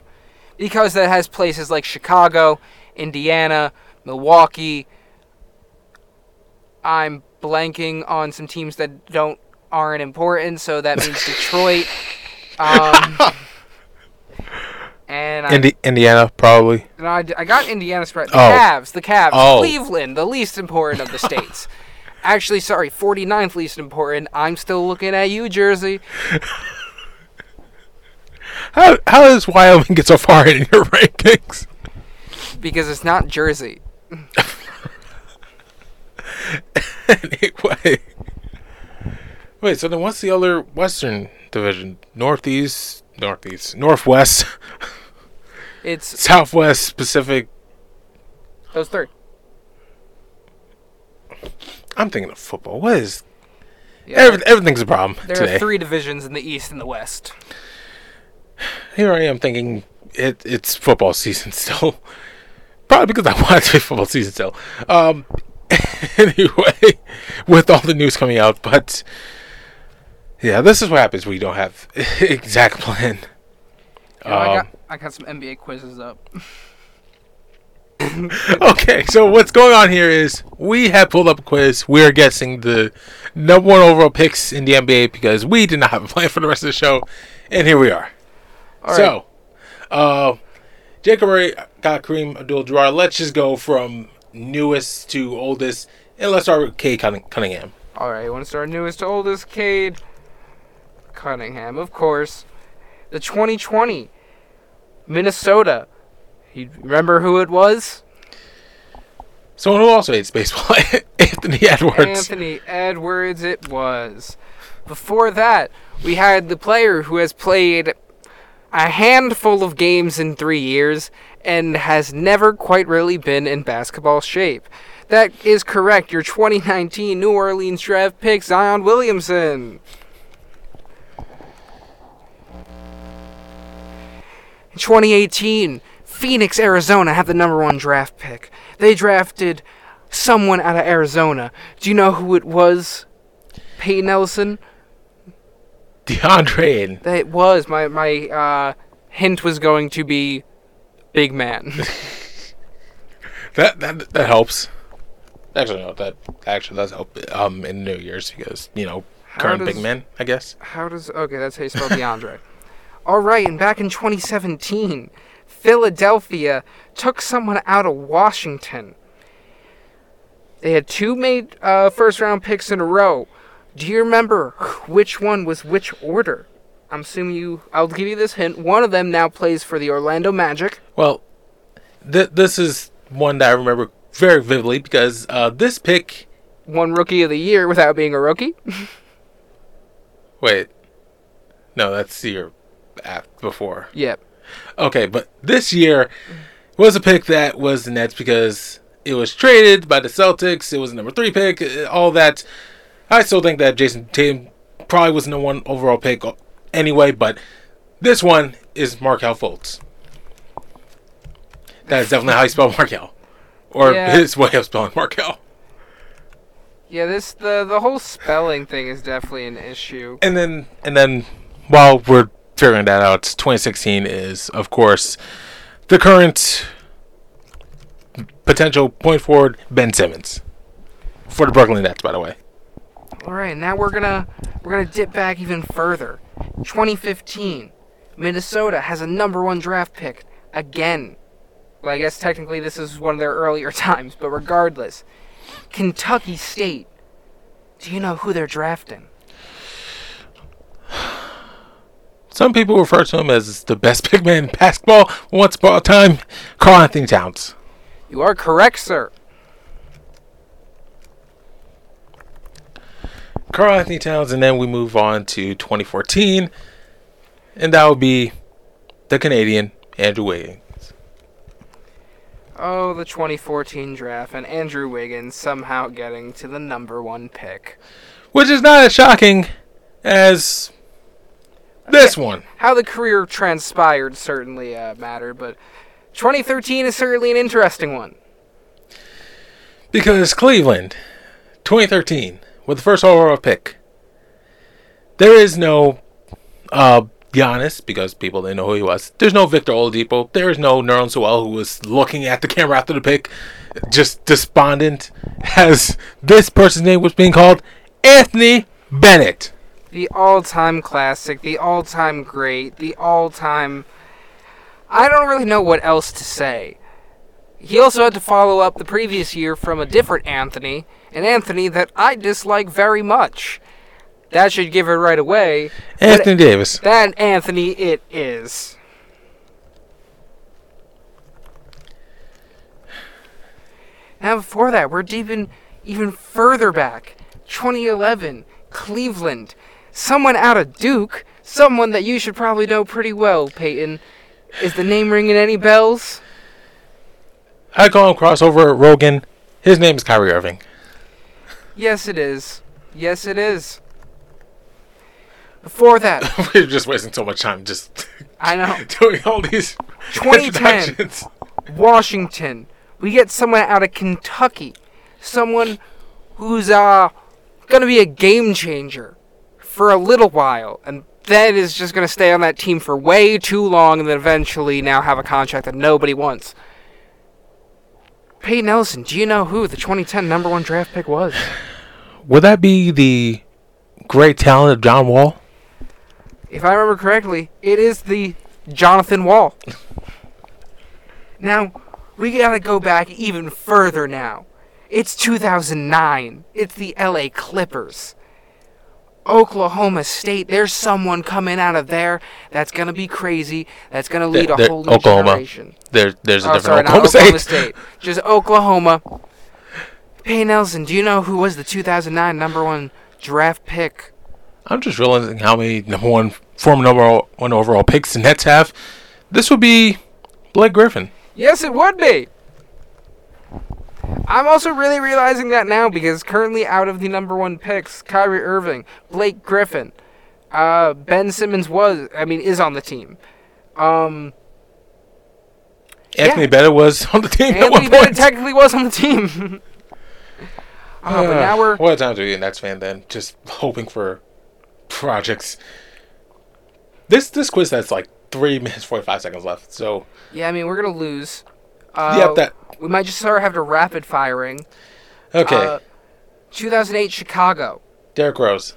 Because that has places like Chicago, Indiana, Milwaukee. I'm blanking on some teams that don't aren't important, so that means Detroit. Um, and I, Indi- Indiana, probably. no, I, I got Indiana spread. The Oh. Cavs, the Cavs, Oh. Cleveland, the least important of the states. Actually, sorry, 49th least important. I'm still looking at you, Jersey. How how does Wyoming get so far in your rankings? because it's not Jersey. anyway. Wait, so then what's the other Western Division? Northeast, Northeast, Northwest, It's Southwest, Pacific. those three. I'm thinking of football. What is Yeah, every, everything's a problem there today. are three divisions in the East and the West. Here I am thinking it, it's football season still. Probably because I want to be football season still. Um, anyway, with all the news coming out, but yeah, this is what happens when you don't have exact plan. You know, I got Um, I got some NBA quizzes up. okay, so what's going on here is we have pulled up a quiz. We're guessing the number one overall picks in the NBA because we did not have a plan for the rest of the show, and here we are. All right. so, uh, Jacob Murray got Kareem Abdul-Jabbar. Let's just go from newest to oldest, and let's start with Cade Cunningham. All right, you want to start newest to oldest? Cade Cunningham, of course. The 2020 Minnesota. You remember who it was? Someone who also hates baseball, Anthony Edwards. Anthony Edwards, it was. Before that, we had the player who has played a handful of games in three years and has never quite really been in basketball shape. That is correct. Your 2019 New Orleans draft pick, Zion Williamson. In 2018, Phoenix, Arizona have the number one draft pick. They drafted someone out of Arizona. Do you know who it was? Peyton Ellison? DeAndre. That was my my uh, hint was going to be big man. That that that helps. Actually, no, that actually does help. Um, in New Year's because you know current big does- men, I guess. How does okay? That's how you spell DeAndre. All right, and back in 2017, Philadelphia took someone out of Washington. They had two made uh, first round picks in a row. Do you remember which one was which order? I'm assuming you. I'll give you this hint. One of them now plays for the Orlando Magic. Well, th- this is one that I remember very vividly because uh, this pick. One rookie of the year without being a rookie. Wait, no, that's the year before. yep. Okay, but this year was a pick that was the Nets because it was traded by the Celtics. It was a number three pick. uh, All that. I still think that Jayson Tatum probably was the number one overall pick anyway, but this one is Markelle Fultz. That is definitely how you spell Markelle, or Yeah. his way of spelling Markelle. Yeah, this the the whole spelling thing is definitely an issue. And then, and then, while we're figuring that out, 2016 is, of course, the current potential point forward Ben Simmons for the Brooklyn Nets. By the way, All right, now we're gonna we're gonna dip back even further. 2015, Minnesota has a number one draft pick again. Well, I guess technically this is one of their earlier times, but regardless, Kentucky State. Do you know who they're drafting? Some people refer to him as the best big man in basketball once upon a time. Karl-Anthony Towns. You are correct, sir. Karl-Anthony Towns, and then we move on to 2014, and that would be the Canadian Andrew Wiggins. Oh, the 2014 draft and Andrew Wiggins somehow getting to the number one pick. which is not as shocking as this one. How the career transpired certainly uh, mattered, but 2013 is certainly an interesting one. Because Cleveland, 2013, with the first overall pick, there is no uh, Giannis because people didn't know who he was. There's no Victor Oladipo. There is no Nerlens Noel who was looking at the camera after the pick, just despondent as this person's name was being called Anthony Bennett. The all-time classic, the all-time great, the all-time. I don't really know what else to say. He also had to follow up the previous year from a different Anthony, an Anthony that I dislike very much. That should give it right away. Anthony Davis. That Anthony it is. Now before that, we're deep in even further back. 2011, Cleveland. Someone out of Duke, someone that you should probably know pretty well, Peyton. Is the name ringing any bells? I call him crossover Rogan. His name is Kyrie Irving. Yes, it is. Yes, it is. Before that, We're just wasting so much time just I know. doing all these 2010. Washington. We get someone out of Kentucky. Someone who's uh gonna be a game changer for a little while and then is just gonna stay on that team for way too long and then eventually now have a contract that nobody wants. Peyton Ellison, do you know who the 2010 number one draft pick was? Would that be the great talent of John Wall? If I remember correctly, it is the Jonathan Wall. Now, We gotta go back even further now. It's 2009. It's the LA Clippers. Oklahoma State, there's someone coming out of there that's gonna be crazy. That's gonna lead a There- whole new Oklahoma. generation. There, there's a Oh, different sorry, Oklahoma, Oklahoma State. State. Just Oklahoma. Hey Nelson, do you know who was the 2009 number one draft pick? I'm just realizing how many number one, former number one overall picks the Nets have. This would be Blake Griffin. Yes, it would be. I'm also really realizing that now because currently out of the number one picks, Kyrie Irving, Blake Griffin, uh, Ben Simmons was, I mean, is on the team. Um, Anthony Yeah. Bennett was on the team at Anthony Bennett technically was on the team. uh, but now we're What a time to be a Nets fan then. Just hoping for projects. This this quiz has like three minutes forty five seconds left. So yeah. I mean, we're gonna lose. Uh, Yep, that- we might just sort of have to rapid firing. okay. Uh, 2008 Chicago. Derrick Rose,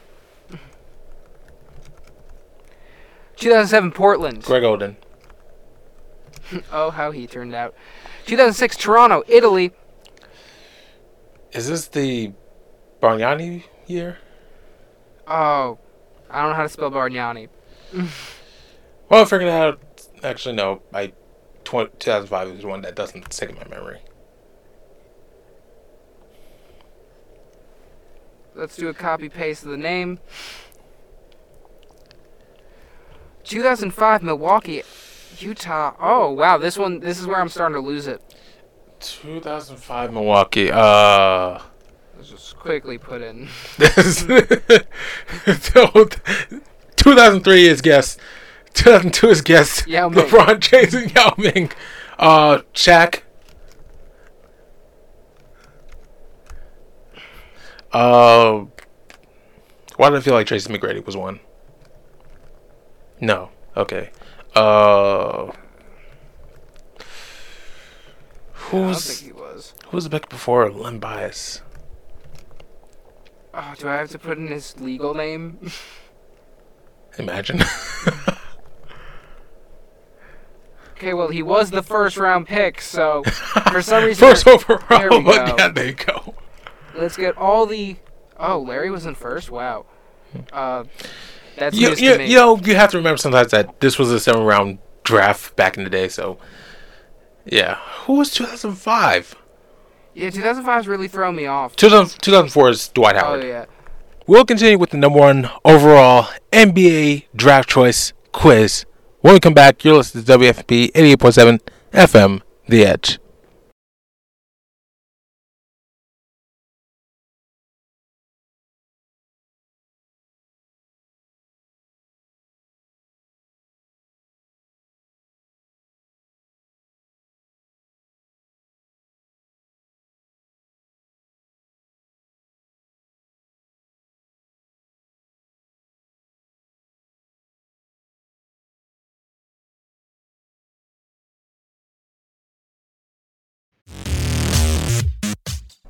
2007 Portland. Greg Oden, Oh, how he turned out. 2006 Toronto, Italy. is this the Bargnani year? Oh, I don't know how to spell Bargnani. Well, I figured out. Actually, no. I 2005 is the one that doesn't stick in my memory. Let's do a copy paste of the name. 2005 Milwaukee, Utah. Oh wow, this one. This is where I'm starting to lose it. 2005 Milwaukee. Uh. Let's just quickly put in. 2003 is guess. 2002 his guess. Yao Ming. LeBron James and Yao Ming. Uh, Shaq. Uh, why did I feel like Tracy McGrady was one? No. Okay. Uh, who don't was was. who was the pick before Len Bias? Oh, do I have to put in his legal name? Imagine. okay, well he was the first round pick, so for some reason. First overall. There we go. yeah, go. Let's get all the. Oh, Larry was in first. Wow. Uh, that's You, you, to me. you know, you have to remember sometimes that this was a seven round draft back in the day, so yeah. Who was 2005? yeah, 2005 is really thrown me off. 2000, 2004 is Dwight Howard. Oh Howard. yeah. We'll continue with the number one overall NBA draft choice quiz. When we come back, you're listening to WFNP 88.7 FM, The Edge.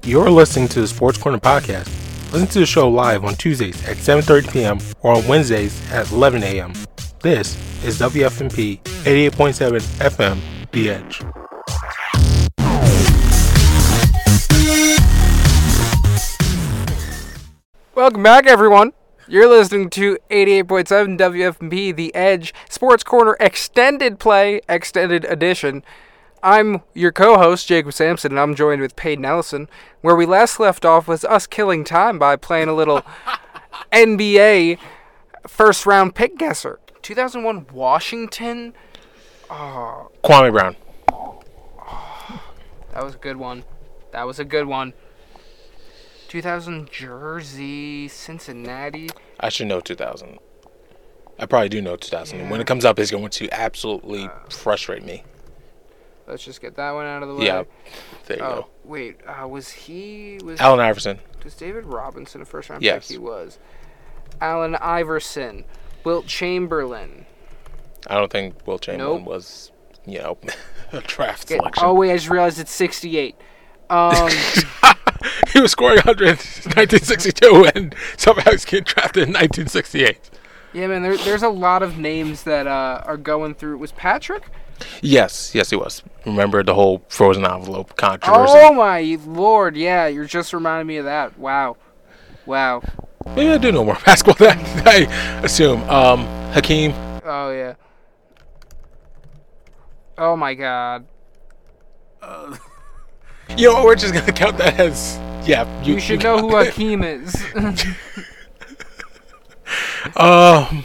You're listening to the Sports Corner podcast. Listen to the show live on Tuesdays at 7:30 p.m. or on Wednesdays at 11 a.m. This is WFNP 88.7 FM, The Edge. Welcome back, everyone. You're listening to 88.7 WFNP, The Edge Sports Corner Extended Play, Extended Edition. I'm your co-host Jacob Sampson, and I'm joined with Peyton Ellison. Where we last left off was us killing time by playing a little NBA first round pick guesser. 2001 Washington. Ah. Kwame Brown. Ah. That was a good one. That was a good one. 2000 Jersey, Cincinnati. I should know 2000. I probably do know 2000. And when it comes up, it's going to absolutely frustrate me. Let's just get that one out of the way. Yeah. There you Oh go. wait, uh, was he was Allen Iverson. was David Robinson a first round Yes. pick? He was. Allen Iverson, Wilt Chamberlain. I don't think Wilt Chamberlain Nope. was, you know, a draft Get- selection. oh wait, I just realized it's 68. Um, he was scoring 100 in 1962 and somehow he's getting drafted in 1968. yeah, man, there, there's a lot of names that uh, are going through. Was Patrick? Yes, yes, he was. Remember the whole frozen envelope controversy? Oh my lord! Yeah, you're just reminding me of that. Wow, wow. Maybe I do know more basketball than I assume. Um, Hakeem. Oh yeah. Oh my god. You know, we're just gonna count that as yeah. You, should know who Hakeem is. Um,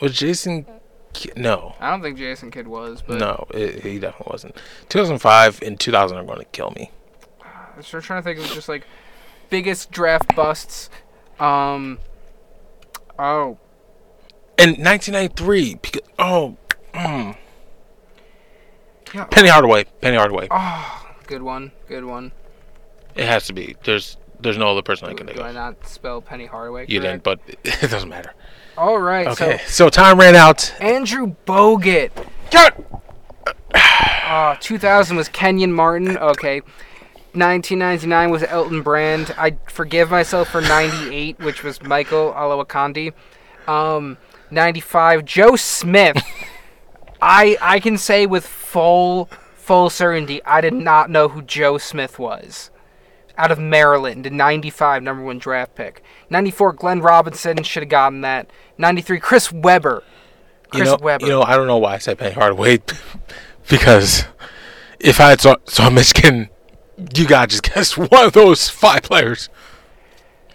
was Jason? No, I don't think Jason Kidd was, but no, it, he definitely wasn't. 2005 and 2000 are going to kill me. I was trying to think of just like biggest draft busts. Um. Oh, In 1993. Because, oh, mm. Yeah. Penny Hardaway. Penny Hardaway. Oh, good one, good one. It has to be. There's there's no other person I can think Do I of. not spell Penny Hardaway? You didn't, but it doesn't matter. All right. Okay, So so time ran out. Andrew Bogut. Cut. Oh, 2000 was Kenyon Martin. Okay. 1999 was Elton Brand. I forgive myself for 98, which was Michael Olowokandi. Um, 95, Joe Smith. I I can say with full full certainty, I did not know who Joe Smith was. Out of Maryland, a 95 number one draft pick. 94, Glenn Robinson should have gotten that. 93, Chris Webber. Chris you know, Webber. you know, I don't know why I said Penny Hardaway because if I had saw, saw Michigan, you got just guess one of those five players.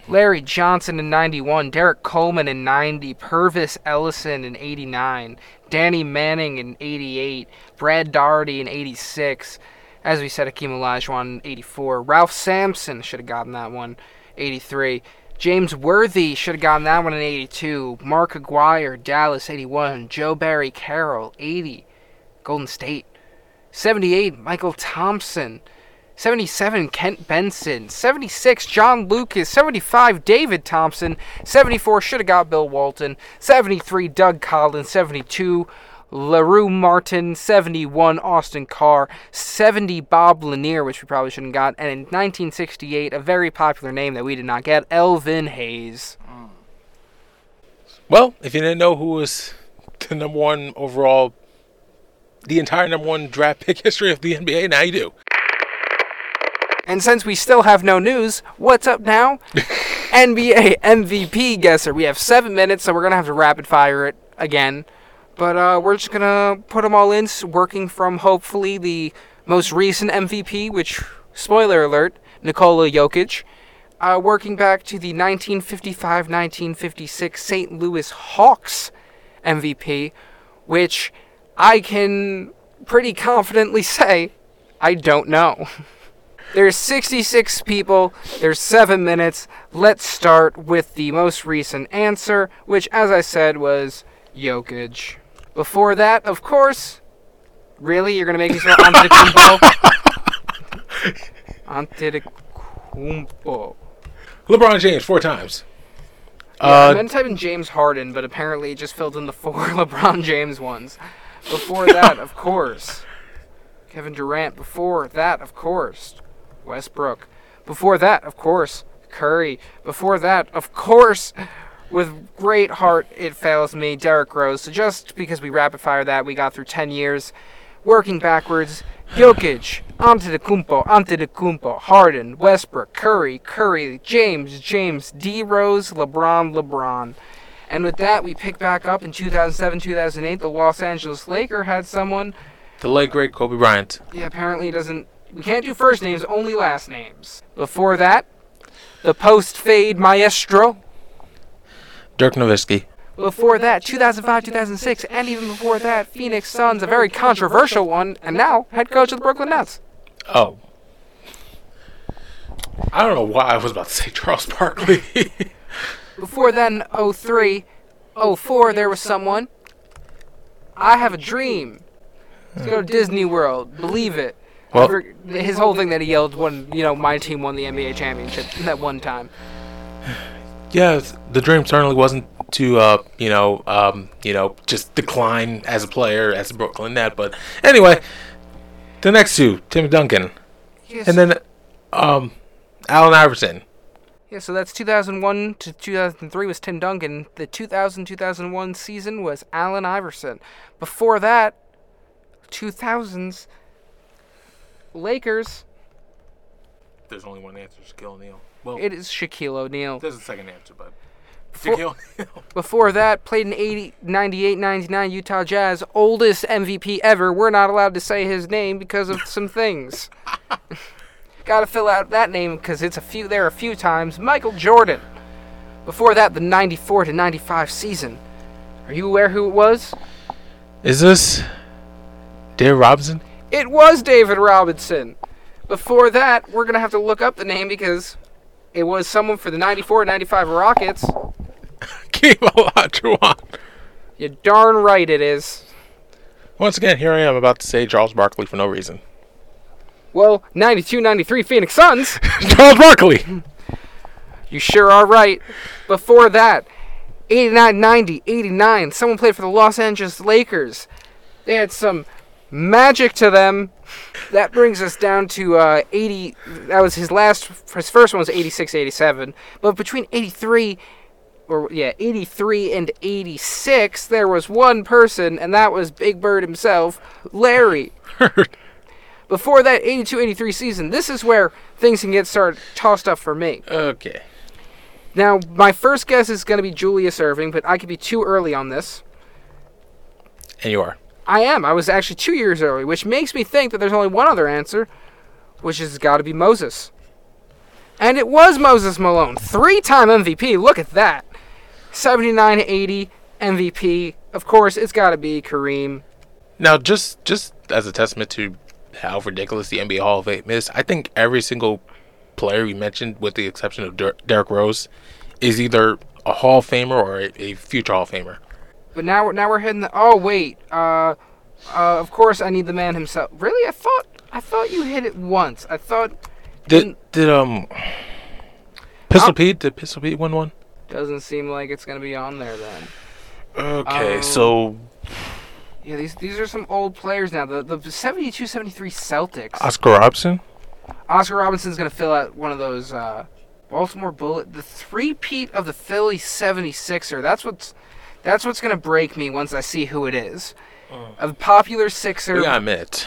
Larry Johnson in 91, Derrick Coleman in 90, Pervis Ellison in 89, Danny Manning in 88, Brad Daugherty in 86, as we said, Akeem Olajuwon in 84, Ralph Sampson should have gotten that one, 83, James Worthy should have gotten that one in 82, Mark Aguirre, Dallas 81, Joe Barry Carroll 80, Golden State, 78, Mychal Thompson. 77, Kent Benson. 76, John Lucas. 75, David Thompson. 74, should have got Bill Walton. 73, Doug Collins. 72, LaRue Martin. 71, Austin Carr. 70, Bob Lanier, which we probably shouldn't got. And in 1968, a very popular name that we did not get, Elvin Hayes. Mm. Well, if you didn't know who was the number one overall, the entire number one draft pick history of the NBA, now you do. And since we still have no news, what's up now? NBA MVP guesser. We have seven minutes, so we're gonna have to rapid fire it again. But uh, we're just gonna put them all in, working from hopefully the most recent MVP, which, spoiler alert, Nikola Jokic. Uh, working back to the 1955-1956 St. Louis Hawks MVP, which I can pretty confidently say I don't know. There's 66 people. There's seven minutes. Let's start with the most recent answer, which, as I said, was Jokic. Before that, of course, really, you're gonna make me spell Antetokounmpo? Antetokounmpo. LeBron James four times. Yeah, I Uh, meant to type in James Harden, but apparently it just filled in the four LeBron James ones. Before that, of course, Kevin Durant. Before that, of course, Westbrook. Before that, of course, Curry. Before that, of course, with great heart, it fails me, Derrick Rose. So just because we rapid fire that, we got through 10 years. Working backwards, Jokic, Antetokounmpo, Antetokounmpo, Harden, Westbrook, Curry, Curry, James, James, D Rose, LeBron, LeBron. And with that, we pick back up in 2007, 2008. The Los Angeles Laker had someone. the late great Kobe Bryant. Yeah, apparently he doesn't. We can't do first names, only last names. Before that, the post fade maestro. Dirk Nowitzki. Before that, 2005, 2006, and even before that, Phoenix Suns, a very controversial one, and now head coach of the Brooklyn Nets. Oh. I don't know why I was about to say Charles Barkley. Before then, 03, 04, there was someone. I have a dream. Let's go to Disney World. Believe it. Well- his whole thing that he yelled when you know my team won the NBA championship that one time. Yeah, the dream certainly wasn't to, uh, you know, um, you know, just decline as a player as a Brooklyn Net. But anyway, the next two, Tim Duncan, Yes. and then um, Allen Iverson. Yeah, so that's 2001 to 2003 was Tim Duncan. The 2000-2001 season was Allen Iverson. Before that, 2000s Lakers. There's only one answer, Shaquille O'Neal. Well, It is Shaquille O'Neal. there's a second answer, but Before- Shaquille O'Neal. Before that, played in 80, 98, 99 Utah Jazz, oldest MVP ever. We're not allowed to say his name because of some things. Got to fill out that name because it's a few there a few times. Michael Jordan. Before that, the 94 to 95 season. Are you aware who it was? Is this Dave Robinson? It was David Robinson. Before that, we're going to have to look up the name because it was someone for the 94 95 Rockets. Keep Olajuwon. You darn right it is. Once again, here I am about to say Charles Barkley for no reason. Well, 92 93 Phoenix Suns. Charles Barkley. You sure are right. Before that, 89 90, 89, someone played for the Los Angeles Lakers. They had some magic to them. That brings us down to uh, 80. That was his last, his first one was 86 87. But between 83, or yeah, 83 and 86, there was one person, and that was Big Bird himself, Larry. Before that 82 83 season, this is where things can get started tossed up for me. Okay. Now, my first guess is going to be Julius Erving, but I could be too early on this. And you are. I am. I was actually two years early, which makes me think that there's only one other answer, which has got to be Moses. And it was Moses Malone, three time MVP. Look at that. 79 80 MVP. Of course, it's got to be Kareem. Now, just just as a testament to how ridiculous the NBA Hall of Fame is, I think every single player we mentioned, with the exception of Der- Derrick Rose, is either a Hall of Famer or a, a future Hall of Famer. But now we're now we're heading. The, oh wait. Uh, uh, of course I need the man himself. Really? I thought I thought you hit it once. I thought Did did um Pistol Pete did Pistol Pete win one? doesn't seem like it's gonna be on there then. Okay, Um, so Yeah, these these are some old players now. The the 72 73 Celtics. Oscar Robinson. Oscar Robinson's going to fill out one of those uh, Baltimore Bullet the three-peat of the Philly 76er. That's what's that's what's going to break me once I see who it is. A popular Sixer. We got Mitt,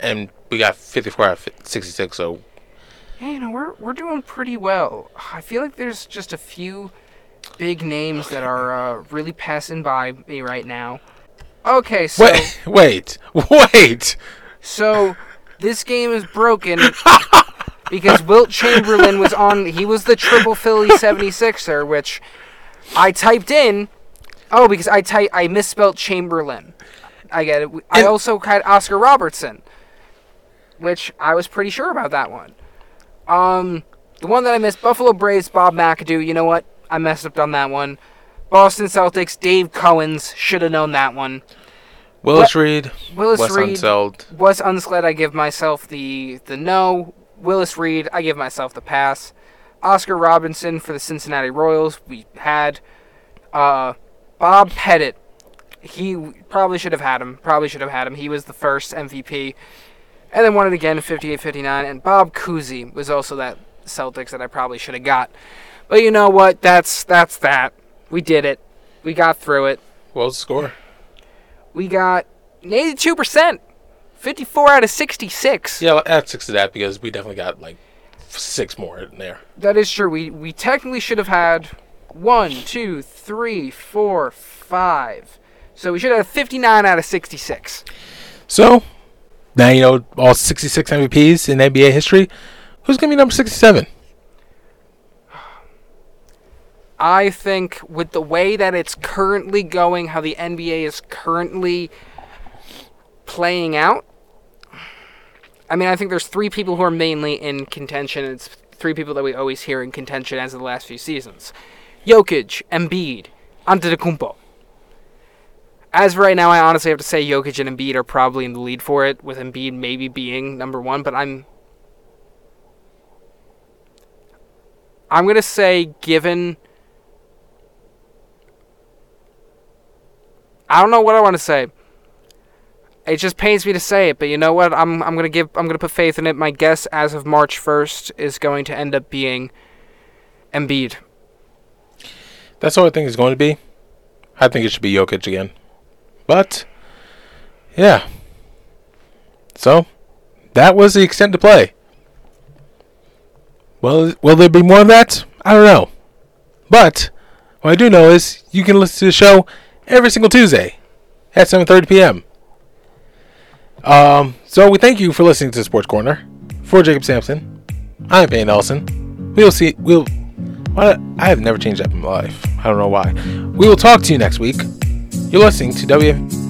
and we got 54 out of 66. So Hey, you know, we're we're doing pretty well. I feel like there's just a few big names that are uh, really passing by me right now. Okay, so wait, wait, wait. So this game is broken because Wilt Chamberlain was on. He was the triple Philly 76er, which I typed in. Oh, because I type I misspelled Chamberlain. I get it. I And- also had Oscar Robertson, which I was pretty sure about that one. Um, the one that I missed, Buffalo Braves, Bob McAdoo. You know what? I messed up on that one. Boston Celtics, Dave Cowens. Should have known that one. Willis Reed, Willis Wes Reed. Unseld. Wes Unseld, I give myself the the no. Willis Reed, I give myself the pass. Oscar Robinson for the Cincinnati Royals, we had. Uh, Bob Pettit, he probably should have had him. Probably should have had him. He was the first MVP, and then won it again in 58-59. And Bob Cousy was also that Celtics that I probably should have got. But you know what? That's that's that. We did it. We got through it. What was the score? We got 82%. 54 out of 66. Yeah, add six to that because we definitely got like six more in there. That is true. We we technically should have had one, two, three, four, five. So we should have 59 out of 66. So now you know all 66 MVPs in NBA history. Who's gonna be number 67? I think with the way that it's currently going, how the NBA is currently playing out, I mean, I think there's three people who are mainly in contention. It's three people that we always hear in contention as of the last few seasons: Jokic, Embiid, Antetokounmpo. As of right now, I honestly have to say Jokic and Embiid are probably in the lead for it, with Embiid maybe being number one. But I'm, I'm gonna say, given I don't know what I want to say. It just pains me to say it, but you know what? I'm I'm gonna give I'm gonna put faith in it. My guess as of March first is going to end up being Embiid. That's what I think it's going to be. I think it should be Jokic again. But yeah, So, that was the extent to play. Well, will there be more of that? I don't know. But what I do know is you can listen to the show every single Tuesday at 7:30 p.m. Um, so we thank you for listening to Sports Corner. For Jacob Sampson, I'm Peyton Ellison. We'll see. We'll. I have never changed up in my life. I don't know why. We will talk to you next week. You're listening to WF